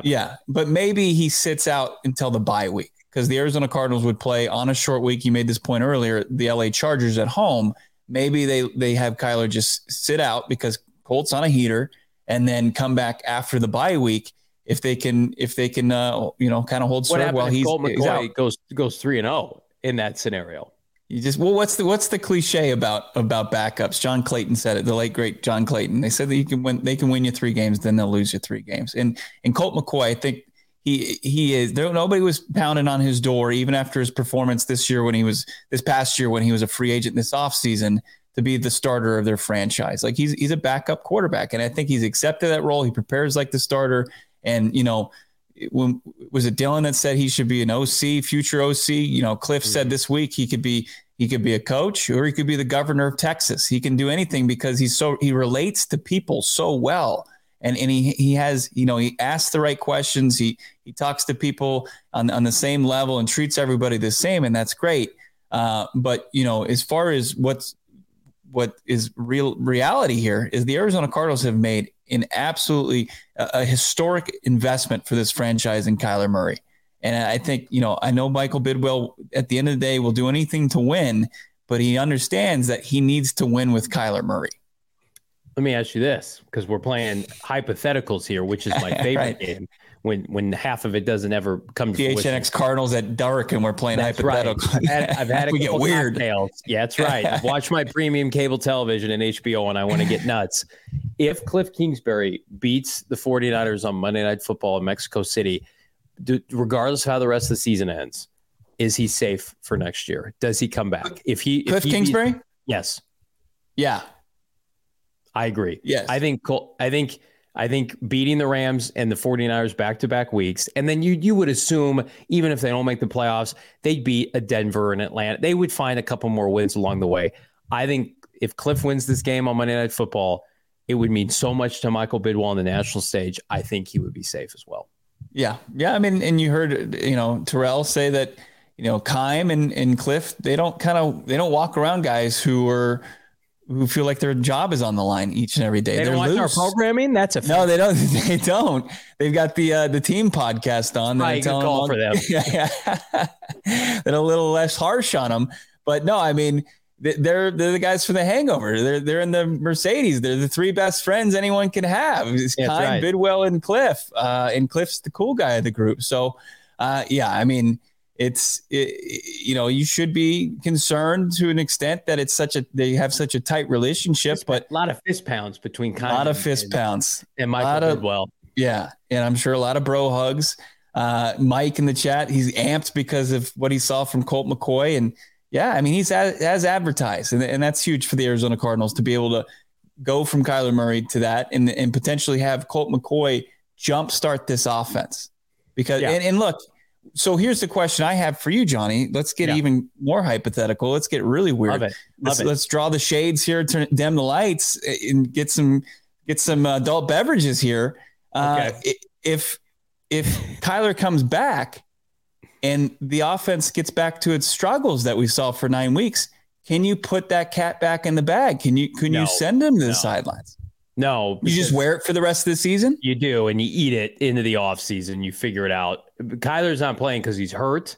Yeah, but maybe he sits out until the bye week because the Arizona Cardinals would play on a short week. You made this point earlier. The LA Chargers at home. maybe they they have Kyler just sit out because Colt's on a heater, and then come back after the bye week if they can if they can uh, you know kind of hold serve while he's, Colt he's out. goes goes three and zero oh in that scenario. You just well, what's the what's the cliche about about backups? John Clayton said it. The late great John Clayton. They said that you can win. They can win you three games, then they'll lose you three games. And and Colt McCoy, I think he he is. There, nobody was pounding on his door even after his performance this year when he was this past year when he was a free agent this offseason to be the starter of their franchise. Like he's he's a backup quarterback, and I think he's accepted that role. He prepares like the starter, and you know when was it Dylan that said he should be an OC, future OC? You know, Cliff mm-hmm. said this week he could be he could be a coach or he could be the governor of Texas. He can do anything because he's so he relates to people so well. And and he he has, you know, he asks the right questions. He he talks to people on, on the same level and treats everybody the same, and that's great. Uh, but you know, as far as what's what is real reality here is the Arizona Cardinals have made an absolutely a, a historic investment for this franchise in Kyler Murray. And I think, you know, I know Michael Bidwill at the end of the day will do anything to win, but he understands that he needs to win with Kyler Murray. Let me ask you this because we're playing hypotheticals here, which is my [LAUGHS] favorite right. game when when half of it doesn't ever come to PHNX fruition. Cardinals at dark and we're playing that's hypothetical. Right. I've had, I've had [LAUGHS] a we get weird. Cocktails. Yeah, that's right. I've [LAUGHS] watched my premium cable television and HBO and I want to get nuts. If Cliff Kingsbury beats the 49ers on Monday Night Football in Mexico City, do, regardless of how the rest of the season ends, is he safe for next year? Does he come back? If he Cliff if he Kingsbury? Beats, yes. Yeah. I agree. Yes. I think I think I think beating the Rams and the 49ers back to back weeks. And then you you would assume, even if they don't make the playoffs, they'd beat a Denver and Atlanta. They would find a couple more wins along the way. I think if Cliff wins this game on Monday Night Football, it would mean so much to Michael Bidwill on the national stage. I think he would be safe as well. Yeah. Yeah. I mean, and you heard, you know, Terrell say that, you know, Keim and, and Cliff, they don't kind of, they don't walk around guys who are, who feel like their job is on the line each and every day. They They're don't watch our programming. That's a no. They don't. [LAUGHS] They don't. They've got the uh, the team podcast on. Right, good call for them. [LAUGHS] yeah, [LAUGHS] They're a little less harsh on them, but no, I mean they're they're the guys for the Hangover. They're they're in the Mercedes. They're the three best friends anyone can have. It's Keim, right. Bidwill, and Cliff. Uh, and Cliff's the cool guy of the group. So, uh, yeah, I mean it's it, you know you should be concerned to an extent that it's such a they have such a tight relationship but a lot of fist pounds between a lot of fist and, pounds. and Michael of, well yeah and I'm sure a lot of bro hugs. Uh, Mike in the chat he's amped because of what he saw from Colt McCoy and yeah I mean he's as, as advertised and, and that's huge for the Arizona Cardinals to be able to go from Kyler Murray to that and and potentially have Colt McCoy jumpstart this offense. Because yeah. and, and look so here's the question I have for you, Johnny. Let's get yeah. even more hypothetical. Let's get really weird. Love it. Love let's, it. let's draw the shades here, turn dim the lights, and get some get some adult beverages here. Uh, okay. if if Kyler comes back and the offense gets back to its struggles that we saw for nine weeks, can you put that cat back in the bag? Can you can no, you send him to the sidelines? No, you just wear it for the rest of the season. You do, and you eat it into the off season. You figure it out. Kyler's not playing because he's hurt.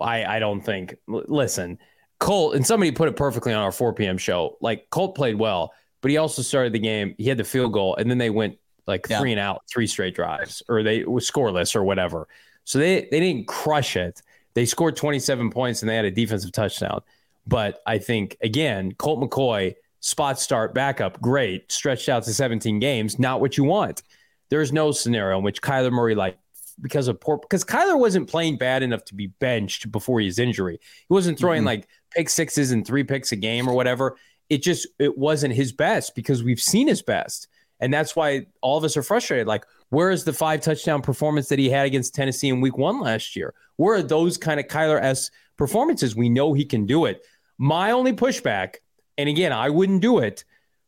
I I don't think. Listen, Colt and somebody put it perfectly on our 4 p.m. show. Like Colt played well, but he also started the game. He had the field goal, and then they went like yeah. three and out, three straight drives, or they were scoreless or whatever. So they they didn't crush it. They scored 27 points and they had a defensive touchdown. But I think again, Colt McCoy spot start backup, great, stretched out to 17 games, not what you want. There's no scenario in which Kyler Murray, like, because of poor, because Kyler wasn't playing bad enough to be benched before his injury. He wasn't throwing mm-hmm. like pick sixes and three picks a game or whatever. It just, it wasn't his best because we've seen his best. And that's why all of us are frustrated. Like, where is the five touchdown performance that he had against Tennessee in week one last year? Where are those kind of Kyler S performances? We know he can do it. My only pushback and again, I wouldn't do it,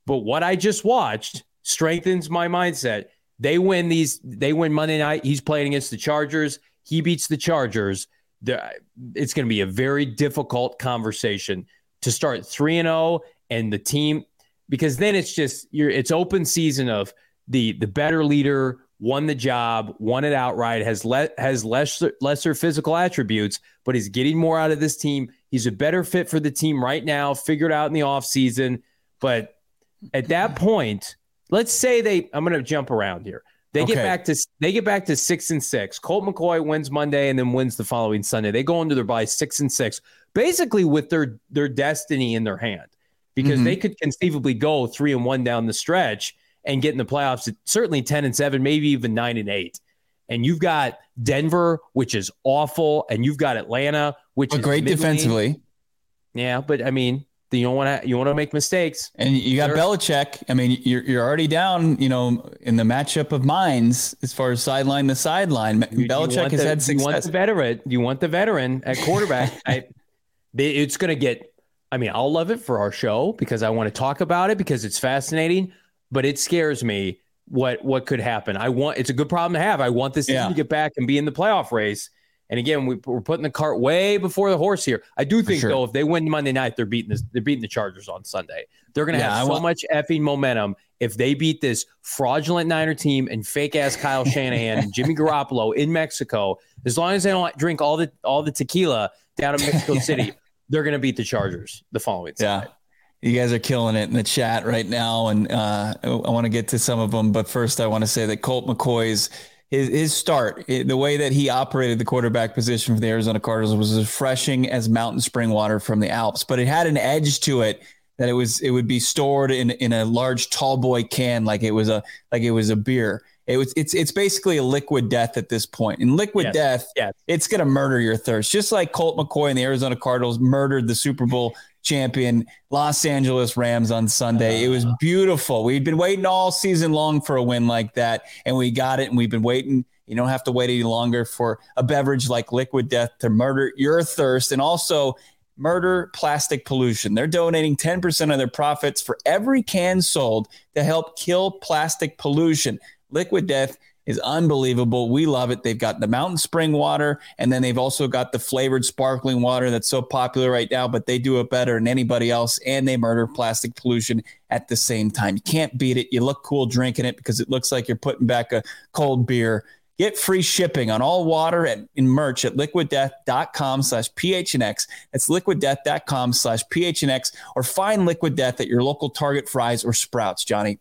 but what I just watched strengthens my mindset. They win these, they win Monday night. He's playing against the Chargers. He beats the Chargers. It's going to be a very difficult conversation to start 3 and 0 and the team because then it's just you're it's open season of the the better leader won the job, won it outright, has let has lesser lesser physical attributes, but he's getting more out of this team. He's a better fit for the team right now, figured out in the offseason. But at that point, let's say they I'm gonna jump around here. They okay. get back to they get back to six and six. Colt McCoy wins Monday and then wins the following Sunday. They go into their bye six and six, basically with their their destiny in their hand, because mm-hmm. they could conceivably go three and one down the stretch and get in the playoffs. At certainly ten and seven, maybe even nine and eight. And you've got Denver, which is awful, and you've got Atlanta, which but is great defensively. Yeah, but I mean, you don't want to you want to make mistakes. And you got Belichick. I mean, you're you're already down. You know, in the matchup of minds as far as sideline to sideline. You, Belichick has the, had success. You want the veteran. You want the veteran at quarterback. [LAUGHS] I, it's going to get. I mean, I'll love it for our show because I want to talk about it because it's fascinating. But it scares me what what could happen. I want. It's a good problem to have. I want this yeah. team to get back and be in the playoff race and again, we, are putting the cart way before the horse here. I do think sure. though, if they win Monday night, they're beating this. They're beating the Chargers on Sunday. They're going to yeah, have I so want- much effing momentum if they beat this fraudulent Niner team and fake ass Kyle [LAUGHS] Shanahan and Jimmy Garoppolo in Mexico. As long as they don't drink all the all the tequila down in Mexico [LAUGHS] City, they're going to beat the Chargers the following Sunday. You guys are killing it in the chat right now, and uh, I want to get to some of them. But first, I want to say that Colt McCoy's his, his start, the way that he operated the quarterback position for the Arizona Cardinals was as refreshing as mountain spring water from the Alps, but it had an edge to it that it was it would be stored in in a large tall boy can like it was a like it was a beer. It was it's it's basically a liquid death at this point. In liquid yes. death, yes. it's gonna murder your thirst. Just like Colt McCoy and the Arizona Cardinals murdered the Super Bowl [LAUGHS] champion Los Angeles Rams on Sunday. It was uh. beautiful. We'd been waiting all season long for a win like that, and we got it. And we've been waiting. You don't have to wait any longer for a beverage like Liquid Death to murder your thirst and also murder plastic pollution. They're donating 10% of their profits for every can sold to help kill plastic pollution. Liquid Death is unbelievable. We love it. They've got the mountain spring water, and then they've also got the flavored sparkling water that's so popular right now, but they do it better than anybody else, and they murder plastic pollution at the same time. You can't beat it. You look cool drinking it because it looks like you're putting back a cold beer. Get free shipping on all water and in merch at liquiddeath.com slash phnx. That's liquiddeath.com slash phnx or find Liquid Death at your local Target Fry's, or Sprouts, Johnny.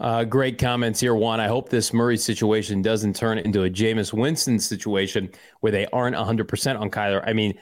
Uh, great comments here, Juan. I hope this Murray situation doesn't turn into a Jameis Winston situation where they aren't 100% on Kyler. I mean,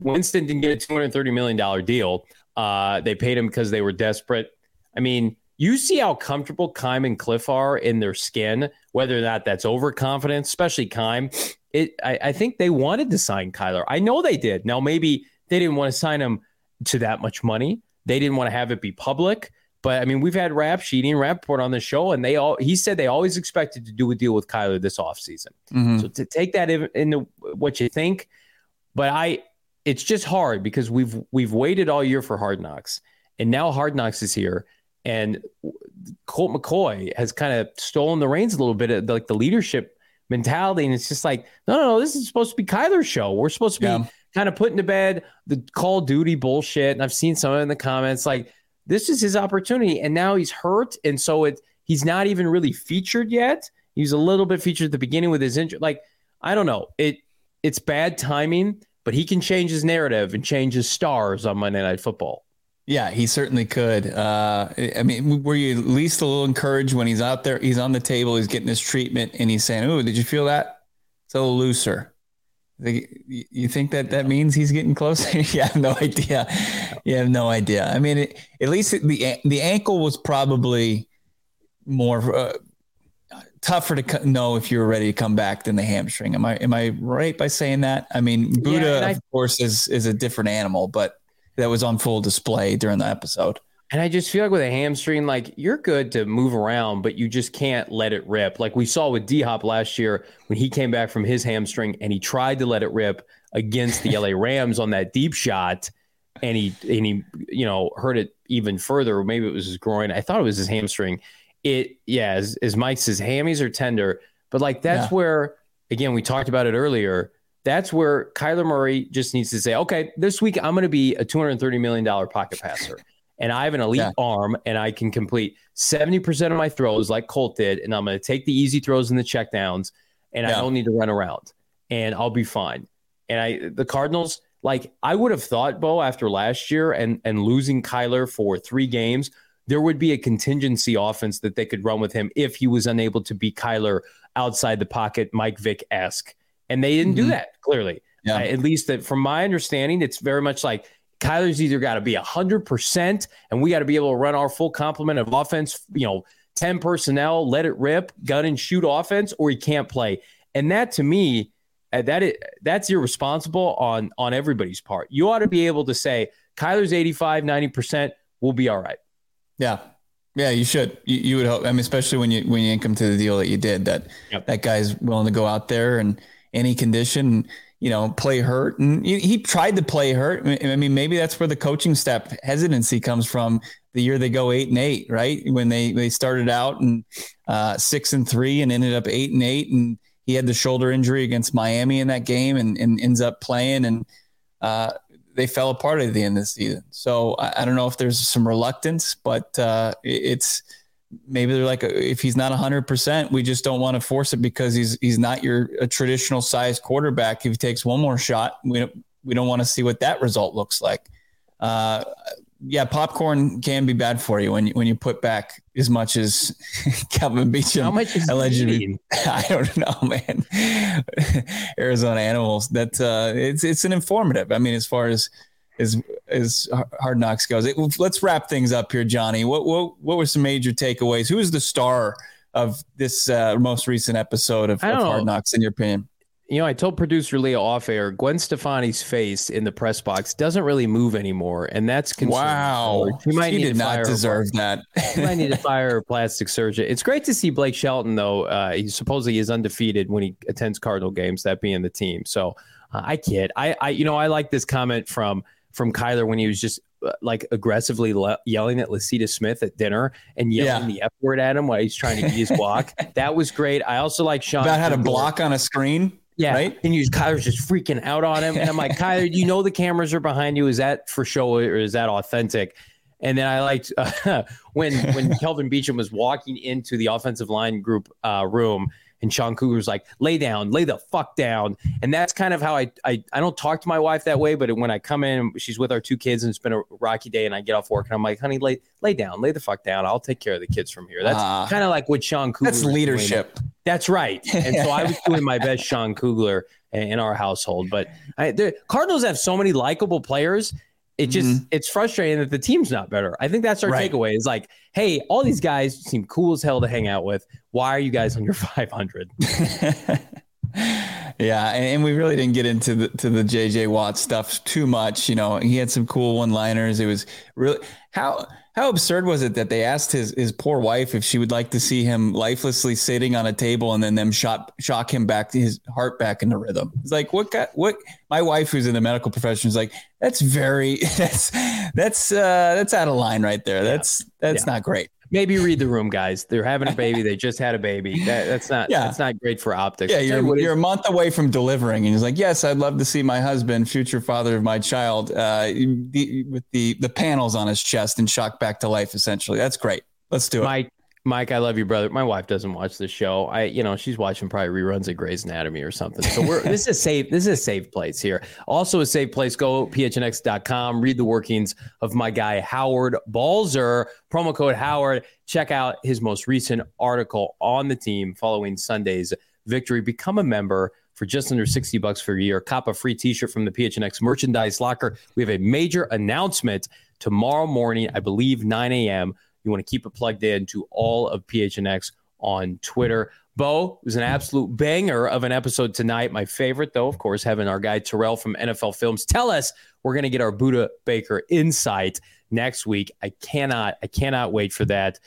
Winston didn't get a $230 million deal. Uh, they paid him because they were desperate. I mean, you see how comfortable Keim and Cliff are in their skin, whether or not that's overconfidence, especially Keim. It, I, I think they wanted to sign Kyler. I know they did. Now, maybe they didn't want to sign him to that much money. They didn't want to have it be public. But I mean, we've had Rap Sheedy and Rapoport on the show, and they all he said they always expected to do a deal with Kyler this offseason. Mm-hmm. So to take that into what you think, but I it's just hard because we've we've waited all year for Hard Knocks, and now Hard Knocks is here, and Colt McCoy has kind of stolen the reins a little bit of like the leadership mentality, and it's just like no, no, no, this is supposed to be Kyler's show. We're supposed to be yeah. kind of putting to bed the Call of Duty bullshit, and I've seen some of it in the comments like this is his opportunity, and now he's hurt, and so it he's not even really featured yet. He's a little bit featured at the beginning with his injury. Like I don't know, it it's bad timing, but he can change his narrative and change his stars on Monday Night Football. Yeah, he certainly could. Uh, I mean, were you at least a little encouraged when he's out there? He's on the table, he's getting his treatment, and he's saying, "Oh, did you feel that? It's a little looser." You think that that means he's getting closer? [LAUGHS] you have no idea. You have no idea. I mean, it, at least the the ankle was probably more uh, tougher to know if you were ready to come back than the hamstring. Am I am I right by saying that? I mean, Budda yeah, I, of course, is is a different animal, but that was on full display during the episode. And I just feel like with a hamstring, like you're good to move around, but you just can't let it rip. Like we saw with D Hop last year when he came back from his hamstring and he tried to let it rip against the LA [LAUGHS] Rams on that deep shot, and he and he you know hurt it even further. Maybe it was his groin. I thought it was his hamstring. It yeah, as, as Mike says, hammies are tender, but like that's yeah. where again we talked about it earlier. That's where Kyler Murray just needs to say, okay, this week I'm going to be a 230 million dollar pocket passer and I have an elite yeah. arm and I can complete 70% of my throws like Colt did. And I'm going to take the easy throws and the checkdowns and yeah. I don't need to run around and I'll be fine. And I, the Cardinals, like I would have thought, Bo, after last year and and losing Kyler for three games, there would be a contingency offense that they could run with him if he was unable to beat Kyler outside the pocket, Mike Vick esque. And they didn't mm-hmm. do that clearly. Yeah. Uh, at least that from my understanding, it's very much like Kyler's either got to be 100% and we got to be able to run our full complement of offense, you know, 10 personnel, let it rip, gun and shoot offense, or he can't play. And that to me, uh, that is, that's irresponsible on on everybody's part. You ought to be able to say Kyler's 85, 90%, we'll be all right. Yeah. Yeah, you should. You, you would hope. I mean, especially when you when you income to the deal that you did, that yep. that guy's willing to go out there and any condition, you know, play hurt. And he, tried to play hurt. I mean, maybe that's where the coaching step hesitancy comes from. The year they go eight and eight, right? When they they started out and uh, six and three and ended up eight and eight, and he had the shoulder injury against Miami in that game and, and ends up playing and uh, they fell apart at the end of the season. So I, I don't know if there's some reluctance, but uh, it's maybe they're like if he's not 100%, we just don't want to force it because he's he's not your a traditional size quarterback. If he takes one more shot, we don't, we don't want to see what that result looks like. Uh, yeah, popcorn can be bad for you when you when you put back as much as [LAUGHS] Kelvin Beachum How much is allegedly. [LAUGHS] I don't know, man. [LAUGHS] Arizona animals. That uh, it's it's an informative. I mean, as far as as as Hard Knocks goes, it, let's wrap things up here, Johnny. What what what were some major takeaways? Who is the star of this uh, most recent episode of, of Hard Knocks, in your opinion? you know, I told producer Leah off air, Gwen Stefani's face in the press box doesn't really move anymore, and that's concerning. Wow, she might she need did to not deserve that. [LAUGHS] she might need to fire a plastic surgeon. It's great to see Blake Shelton though. Uh, he supposedly is undefeated when he attends Cardinal games, that being the team. So uh, I kid. I, I, you know, I like this comment from from Kyler when he was just uh, like aggressively le- yelling at Lecitus Smith at dinner and yelling yeah. the F word at him while he's trying to eat his guac. [LAUGHS] that was great. I also like Sean. About how to block on a screen. Yeah. Right. And you Kyler's just freaking out on him. And I'm like, Kyler, you know the cameras are behind you? Is that for show or is that authentic? And then I liked uh, [LAUGHS] when when Kelvin Beachum was walking into the offensive line group uh, room and Sean was like, lay down, lay the fuck down. And that's kind of how I, I, I don't talk to my wife that way, but when I come in, she's with our two kids and it's been a rocky day and I get off work and I'm like, honey, lay, lay down, lay the fuck down. I'll take care of the kids from here. That's uh, kind of like what Sean Kugler. That's leadership. That's right. And so I was [LAUGHS] doing my best Sean Kugler in our household, but I, the Cardinals have so many likable players it just mm-hmm. it's frustrating that the team's not better. I think that's our right. takeaway. Is like, hey, all these guys seem cool as hell to hang out with. Why are you guys under [LAUGHS] 500? [LAUGHS] yeah, and, we really didn't get into the to the JJ Watt stuff too much. You know, he had some cool one liners. It was really how how absurd was it that they asked his his poor wife if she would like to see him lifelessly sitting on a table and then them shot shock him back to his heart back into rhythm? It's like what got what my wife who's in the medical profession is like, that's very [LAUGHS] that's that's uh that's out of line right there. That's that's yeah. not great maybe read the room, guys. They're having a baby. They just had a baby. That, that's not yeah. that's not great for optics. Yeah, you're, you're a month away from delivering, and he's like, "Yes, I'd love to see my husband, future father of my child, uh, the, with the the panels on his chest and shocked back to life. Essentially, that's great. Let's do it." Mike, Mike, I love you, brother. My wife doesn't watch the show. I, you know, she's watching probably reruns of Grey's Anatomy or something. So we're this is safe. This is a safe place here. Also a safe place. Go phnx.com. Read the workings of my guy Howard Balzer. Promo code Howard. Check out his most recent article on the team following Sunday's victory. Become a member for just under 60 bucks for a year. Cop a free t-shirt from the PHNX merchandise locker. We have a major announcement tomorrow morning, I believe 9 a.m. You want to keep it plugged in to all of PHNX on Twitter. Bo was an absolute banger of an episode tonight. My favorite, though, of course, having our guy Terrell from NFL Films tell us we're going to get our Budda Baker insight next week. I cannot, I cannot wait for that.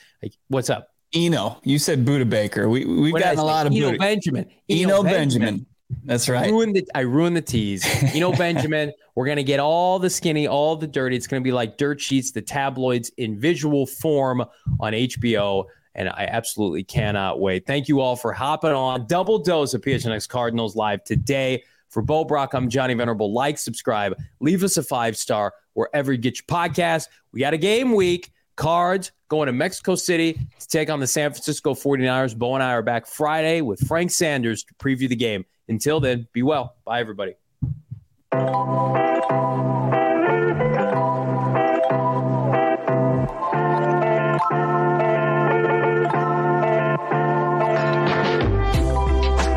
what's up? Eno, you said Budda Baker. We we've gotten a lot of Eno Budda. Benjamin. Eno, Eno Benjamin. Benjamin. That's right. I ruined the, I ruined the tease. You know, [LAUGHS] Benjamin, we're going to get all the skinny, all the dirty. It's going to be like dirt sheets, the tabloids in visual form on HBO. And I absolutely cannot wait. Thank you all for hopping on. Double dose of PHNX Cardinals live today. For Bo Brack, I'm Johnny Venerable. Like, subscribe, leave us a five star wherever you get your podcast. We got a game week. Cards going to Mexico City to take on the San Francisco 49ers. Bo and I are back Friday with Frank Sanders to preview the game. Until then, be well. Bye, everybody.